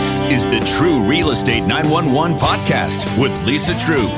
This is the True Real Estate 911 podcast with Lisa True.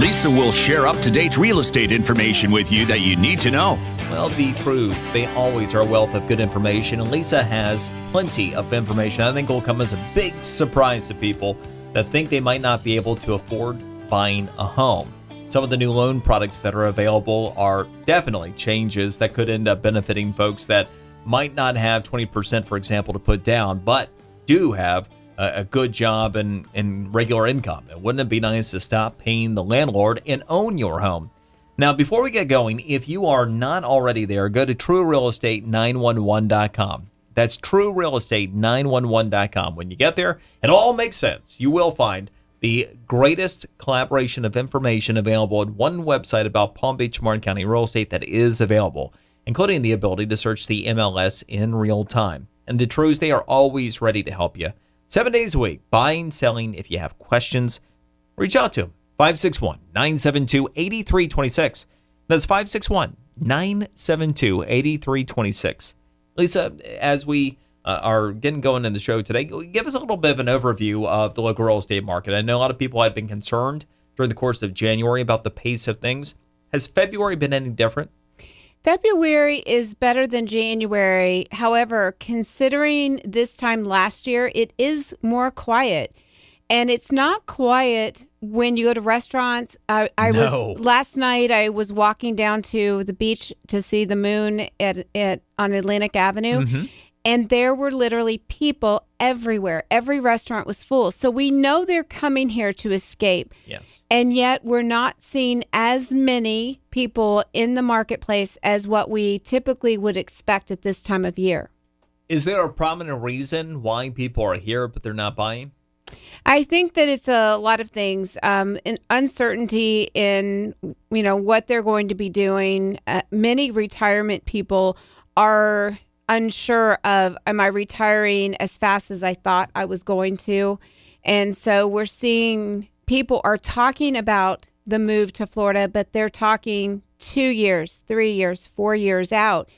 Lisa will share up to date real estate information with you that you need to know. Well, the Trues, they always are a wealth of good information, and Lisa has plenty of information. I think will come as a big surprise to people that think they might not be able to afford buying a home. Some of the new loan products that are available are definitely changes that could end up benefiting folks that might not have 20%, for example, to put down, but do have a, a good job and, and regular income. And wouldn't it be nice to stop paying the landlord and own your home? Now, before we get going, if you are not already there, go to truerealestate911.com. That's truerealestate911.com. When you get there, it all makes sense. You will find the greatest collaboration of information available at one website about Palm Beach, Martin County real estate that is available, including the ability to search the MLS in real time. And the Trues, they are always ready to help you. Seven days a week, buying, selling. If you have questions, reach out to them. 561 972 8326. That's 561 972 8326. Lisa, as we uh, are getting going in the show today, give us a little bit of an overview of the local real estate market. I know a lot of people had been concerned during the course of January about the pace of things. Has February been any different? February is better than January. However, considering this time last year, it is more quiet. And it's not quiet when you go to restaurants. I, I No. was last night. I was walking down to the beach to see the moon at, at on Atlantic Avenue, mm-hmm. And there were literally people everywhere. Every restaurant was full. So we know they're coming here to escape. Yes. And yet, we're not seeing as many people in the marketplace as what we typically would expect at this time of year. Is there a prominent reason why people are here but they're not buying? I think that it's a lot of things. Um, in uncertainty in you know what they're going to be doing. Uh, many retirement people are unsure of am I retiring as fast as I thought I was going to, and so we're seeing people are talking about the move to Florida, but they're talking two years, three years, four years out.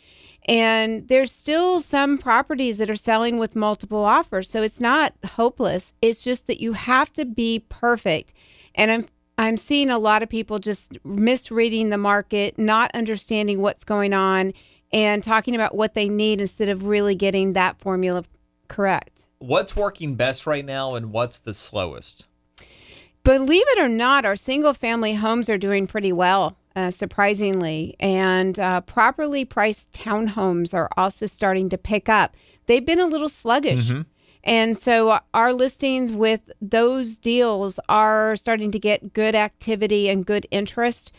And there's still some properties that are selling with multiple offers. So it's not hopeless. It's just that you have to be perfect. And I'm I'm seeing a lot of people just misreading the market, not understanding what's going on and talking about what they need instead of really getting that formula correct. What's working best right now and what's the slowest? Believe it or not, our single family homes are doing pretty well, uh, surprisingly. And uh, properly priced townhomes are also starting to pick up. They've been a little sluggish. And so our listings with those deals are starting to get good activity and good interest.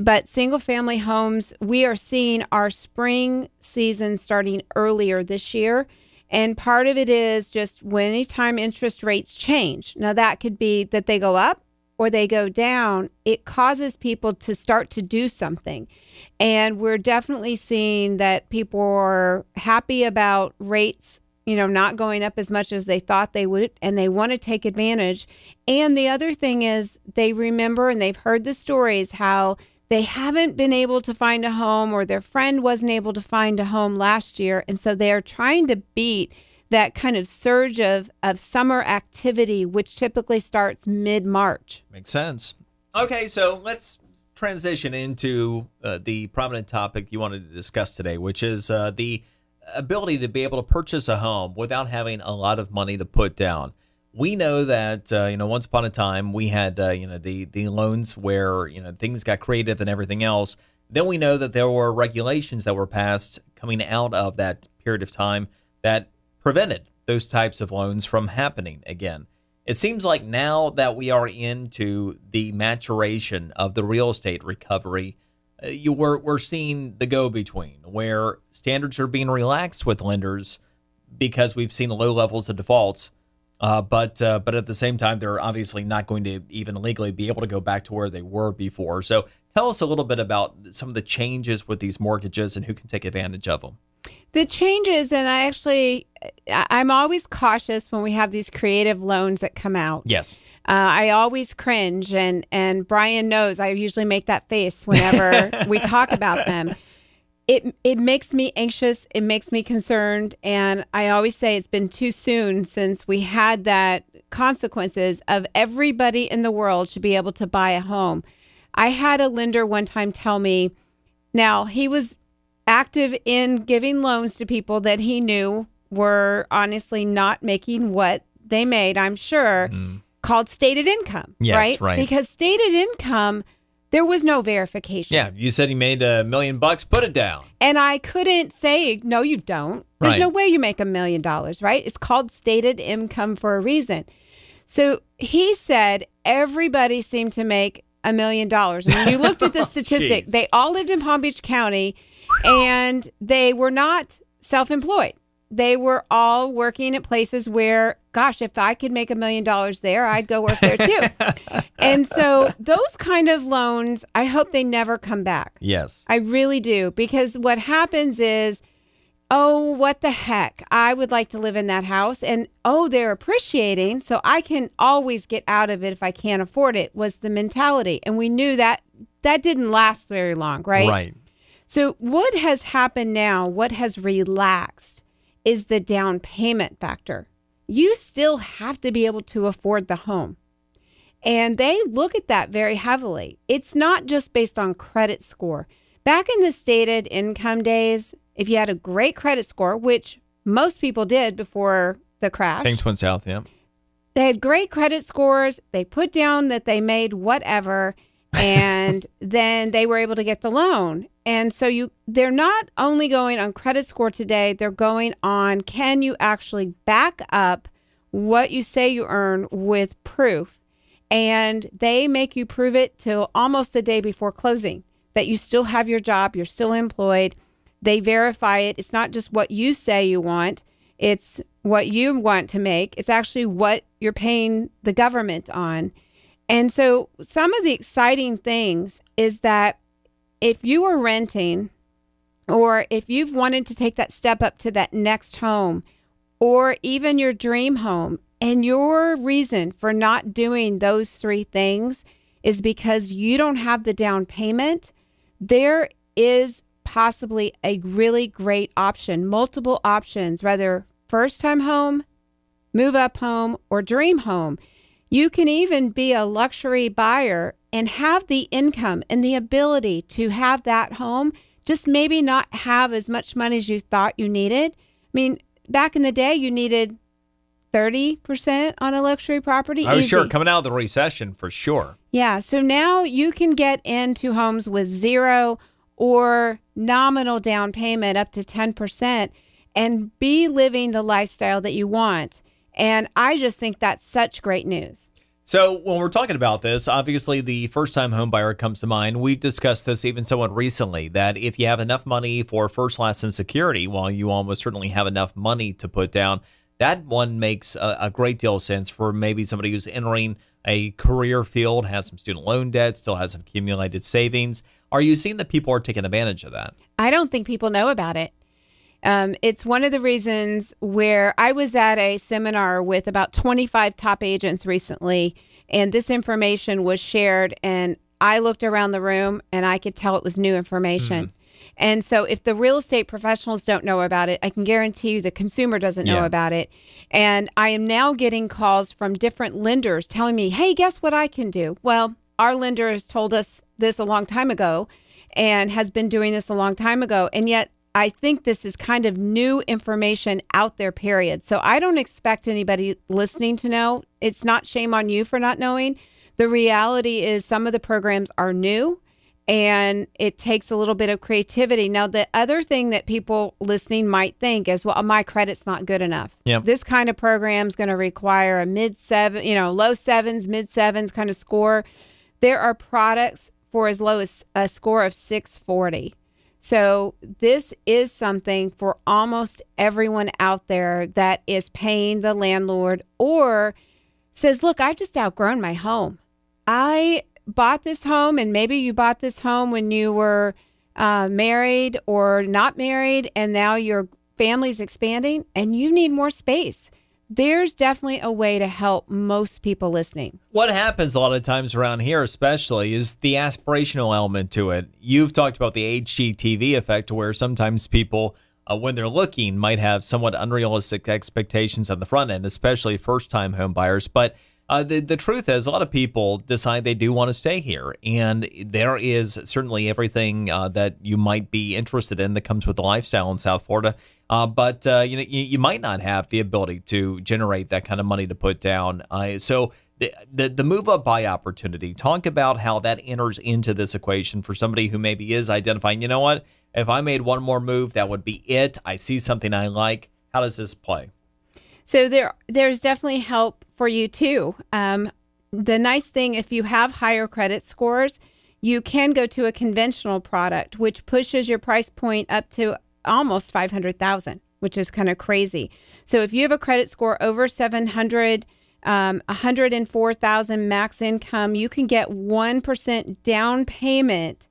But single family homes, we are seeing our spring season starting earlier this year. And part of it is just when anytime interest rates change. Now, that could be that they go up or they go down, it causes people to start to do something. And we're definitely seeing that people are happy about rates, you know, not going up as much as they thought they would, and they want to take advantage. And the other thing is they remember and they've heard the stories how they haven't been able to find a home or their friend wasn't able to find a home last year. And so they are trying to beat that kind of surge of, of summer activity, which typically starts mid March. Makes sense. Okay, so let's transition into uh, the prominent topic you wanted to discuss today, which is uh, the ability to be able to purchase a home without having a lot of money to put down. We know that uh, you know once upon a time we had uh, you know the the loans where you know things got creative and everything else. Then we know that there were regulations that were passed coming out of that period of time that prevented those types of loans from happening again. It seems like now that we are into the maturation of the real estate recovery, uh, you we're, we're seeing the go between where standards are being relaxed with lenders because we've seen low levels of defaults. Uh, but uh, but at the same time, they're obviously not going to even legally be able to go back to where they were before. So tell us a little bit about some of the changes with these mortgages and who can take advantage of them. The changes, and I actually, I'm always cautious when we have these creative loans that come out. Yes. Uh, I always cringe, and and Brian knows I usually make that face whenever we talk about them. it it makes me anxious. It makes me concerned, and I always say it's been too soon since we had that consequences of everybody in the world should be able to buy a home. I had a lender one time tell me, now he was active in giving loans to people that he knew were honestly not making what they made. I'm sure mm. called stated income, Yes, right? right. Because stated income. There was no verification. Yeah, you said he made a million bucks. Put it down. And I couldn't say, no, you don't. There's Right. no way you make a million dollars, right? It's called stated income for a reason. So he said everybody seemed to make a million dollars. And when you looked at the statistic, Jeez. they all lived in Palm Beach County and they were not self employed. They were all working at places where, gosh, if I could make a million dollars there, I'd go work there too. and so those kind of loans, I hope they never come back. Yes. I really do. Because what happens is, oh, what the heck? I would like to live in that house. And oh, they're appreciating. So I can always get out of it if I can't afford it, was the mentality. And we knew that that didn't last very long, right? Right. So what has happened now, what has relaxed, is the down payment factor. You still have to be able to afford the home. And they look at that very heavily. It's not just based on credit score. Back in the stated income days, if you had a great credit score, which most people did before the crash, Things went south. Yeah. they had great credit scores. They put down that they made whatever, and then they were able to get the loan. And so you, they're not only going on credit score today; they're going on can you actually back up what you say you earn with proof, and they make you prove it till almost the day before closing that you still have your job, you're still employed. They verify it. It's not just what you say you want. It's what you want to make. It's actually what you're paying the government on. And so, some of the exciting things is that if you were renting, or if you've wanted to take that step up to that next home, or even your dream home, and your reason for not doing those three things is because you don't have the down payment, there is possibly a really great option, multiple options, whether first time home, move up home, or dream home. You can even be a luxury buyer and have the income and the ability to have that home, just maybe not have as much money as you thought you needed. I mean, back in the day, you needed 30% on a luxury property. I was sure coming out of the recession for sure. Yeah. So now you can get into homes with zero or nominal down payment up to 10% and be living the lifestyle that you want. And I just think that's such great news. So when we're talking about this, obviously the first-time home buyer comes to mind. We've discussed this even somewhat recently that if you have enough money for first, last, and security, while you almost certainly have enough money to put down, that one makes a, a great deal of sense for maybe somebody who's entering a career field, has some student loan debt, still has some accumulated savings. Are you seeing that people are taking advantage of that? I don't think people know about it. Um, it's one of the reasons where I was at a seminar with about 25 top agents recently, and this information was shared. And I looked around the room and I could tell it was new information. And so, if the real estate professionals don't know about it, I can guarantee you the consumer doesn't know Yeah. about it. And I am now getting calls from different lenders telling me, hey, guess what I can do? Well, our lender has told us this a long time ago and has been doing this a long time ago. And yet, I think this is kind of new information out there, period. So I don't expect anybody listening to know. It's not shame on you for not knowing. The reality is, some of the programs are new and it takes a little bit of creativity. Now, the other thing that people listening might think is, well, my credit's not good enough. Yep. This kind of program is going to require a mid seven, you know, low sevens, mid sevens kind of score. There are products for as low as a score of 640. So, this is something for almost everyone out there that is paying the landlord or says, Look, I've just outgrown my home. I bought this home, and maybe you bought this home when you were uh, married or not married, and now your family's expanding and you need more space. There's definitely a way to help most people listening. What happens a lot of times around here, especially, is the aspirational element to it. You've talked about the HGTV effect, where sometimes people, uh, when they're looking, might have somewhat unrealistic expectations on the front end, especially first time home buyers. But uh, the, the truth is, a lot of people decide they do want to stay here. And there is certainly everything uh, that you might be interested in that comes with the lifestyle in South Florida. Uh, but uh, you know, you, you, might not have the ability to generate that kind of money to put down. Uh, so the, the, the move up buy opportunity. Talk about how that enters into this equation for somebody who maybe is identifying. You know what? If I made one more move, that would be it. I see something I like. How does this play? So there, there's definitely help for you too. Um, the nice thing, if you have higher credit scores, you can go to a conventional product, which pushes your price point up to almost 500,000, which is kind of crazy. So if you have a credit score over 700, um, 104,000 max income, you can get 1% down payment.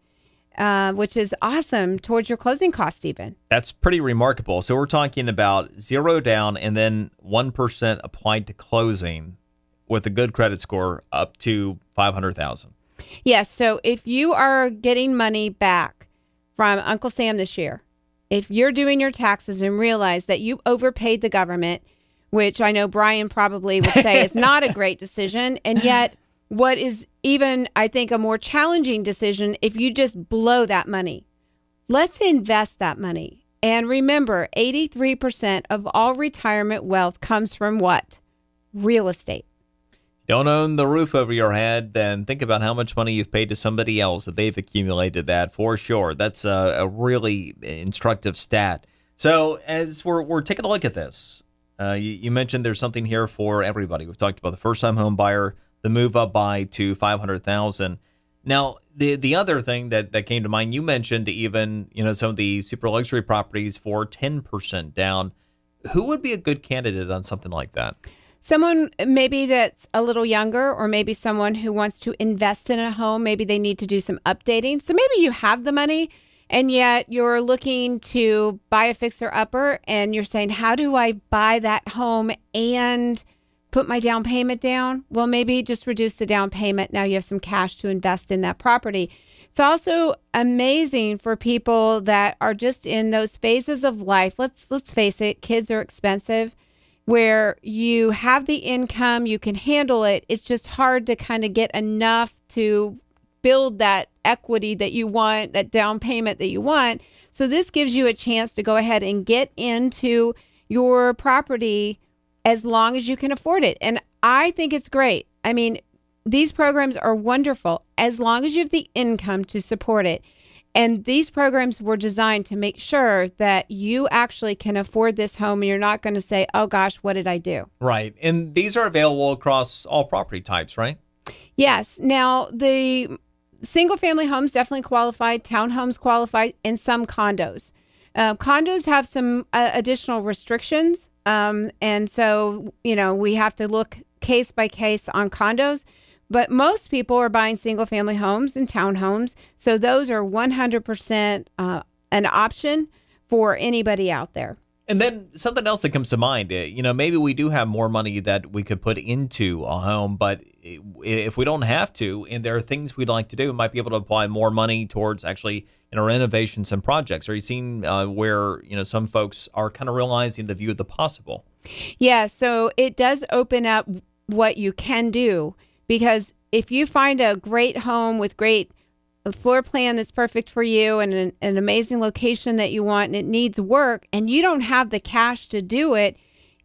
Uh, which is awesome towards your closing cost, even. That's pretty remarkable. So, we're talking about zero down and then 1% applied to closing with a good credit score up to 500,000. Yes. So, if you are getting money back from Uncle Sam this year, if you're doing your taxes and realize that you overpaid the government, which I know Brian probably would say is not a great decision, and yet what is even, I think, a more challenging decision if you just blow that money. Let's invest that money. And remember, 83% of all retirement wealth comes from what? Real estate don't own the roof over your head, then think about how much money you've paid to somebody else that they've accumulated that for sure. That's a, a really instructive stat. So as we're, we're taking a look at this, uh, you, you, mentioned there's something here for everybody. We've talked about the first time home buyer, the move up buy to 500,000. Now, the the other thing that, that came to mind, you mentioned even, you know, some of the super luxury properties for 10% down. Who would be a good candidate on something like that? Someone maybe that's a little younger or maybe someone who wants to invest in a home maybe they need to do some updating. So maybe you have the money and yet you're looking to buy a fixer upper and you're saying how do i buy that home and put my down payment down? Well maybe just reduce the down payment. Now you have some cash to invest in that property. It's also amazing for people that are just in those phases of life. Let's let's face it kids are expensive where you have the income, you can handle it. It's just hard to kind of get enough to build that equity that you want, that down payment that you want. So this gives you a chance to go ahead and get into your property as long as you can afford it. And I think it's great. I mean, these programs are wonderful as long as you have the income to support it. And these programs were designed to make sure that you actually can afford this home and you're not going to say, oh gosh, what did I do? Right. And these are available across all property types, right? Yes. Now, the single family homes definitely qualify, townhomes qualify, and some condos. Uh, condos have some uh, additional restrictions. Um, and so, you know, we have to look case by case on condos. But most people are buying single family homes and townhomes. So those are 100% uh, an option for anybody out there. And then something else that comes to mind, eh, you know, maybe we do have more money that we could put into a home, but if we don't have to, and there are things we'd like to do, we might be able to apply more money towards actually you know renovations and projects. Are you seeing uh, where you know some folks are kind of realizing the view of the possible? Yeah, so it does open up what you can do because if you find a great home with great floor plan that's perfect for you and an, an, amazing location that you want and it needs work and you don't have the cash to do it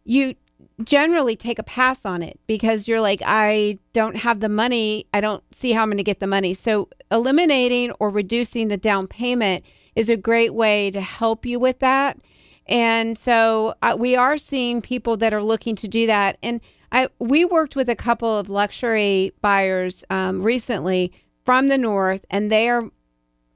you generally take a pass on it because you're like i don't have the money. I don't see how i'm going to get the money. So eliminating or reducing the down payment is a great way to help you with that and so uh, we are seeing people that are looking to do that and I we worked with a couple of luxury buyers um, recently from the north, and they are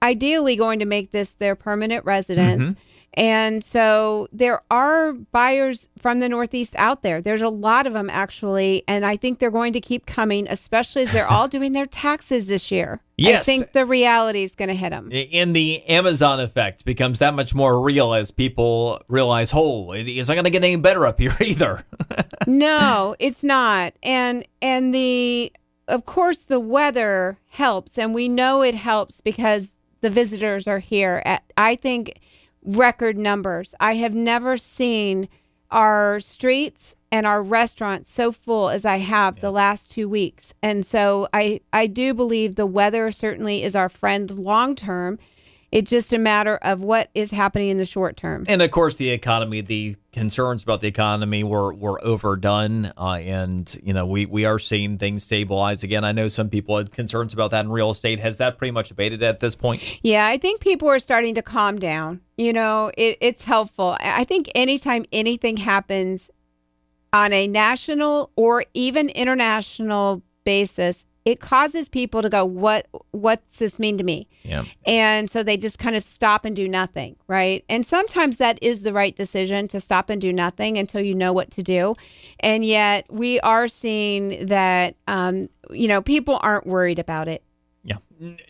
ideally going to make this their permanent residence. Mm-hmm. And so there are buyers from the Northeast out there. There's a lot of them actually. And I think they're going to keep coming, especially as they're all doing their taxes this year. Yes. I think the reality is going to hit them. And the Amazon effect becomes that much more real as people realize, oh, it's not going to get any better up here either. no, it's not. And and the of course the weather helps and we know it helps because the visitors are here at I think record numbers. I have never seen our streets and our restaurants so full as I have yeah. the last 2 weeks. And so I I do believe the weather certainly is our friend long term it's just a matter of what is happening in the short term. And of course, the economy, the concerns about the economy were, were overdone. Uh, and, you know, we, we are seeing things stabilize again. I know some people had concerns about that in real estate. Has that pretty much abated at this point? Yeah, I think people are starting to calm down. You know, it, it's helpful. I think anytime anything happens on a national or even international basis, it causes people to go, "What? What's this mean to me?" Yeah. And so they just kind of stop and do nothing, right? And sometimes that is the right decision to stop and do nothing until you know what to do. And yet we are seeing that, um, you know, people aren't worried about it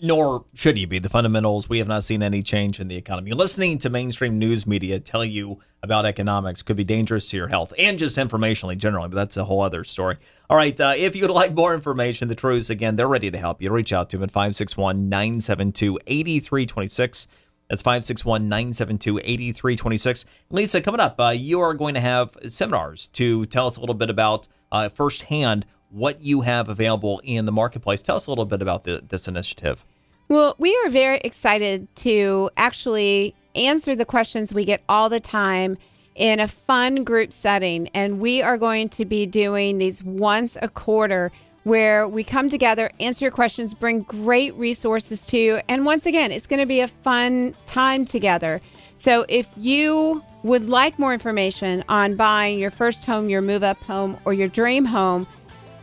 nor should you be. The fundamentals, we have not seen any change in the economy. Listening to mainstream news media tell you about economics could be dangerous to your health and just informationally generally, but that's a whole other story. All right, uh, if you would like more information, the Trues, again, they're ready to help you. Reach out to them at 561 972 8326. That's 561 972 8326. Lisa, coming up, uh, you are going to have seminars to tell us a little bit about uh, firsthand what you have available in the marketplace. Tell us a little bit about the, this initiative. Well, we are very excited to actually answer the questions we get all the time in a fun group setting. And we are going to be doing these once a quarter where we come together, answer your questions, bring great resources to you. And once again, it's going to be a fun time together. So if you would like more information on buying your first home, your move up home, or your dream home,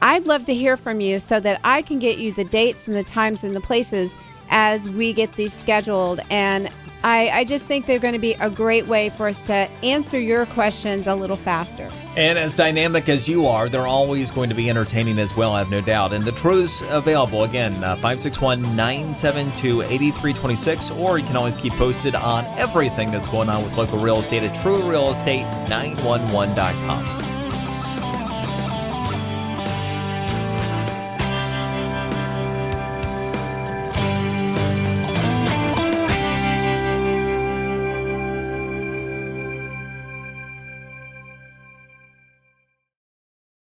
I'd love to hear from you so that I can get you the dates and the times and the places as we get these scheduled. And I, I just think they're going to be a great way for us to answer your questions a little faster. And as dynamic as you are, they're always going to be entertaining as well, I have no doubt. And the Trues available again, uh, 561 972 8326, or you can always keep posted on everything that's going on with local real estate at truerealestate911.com.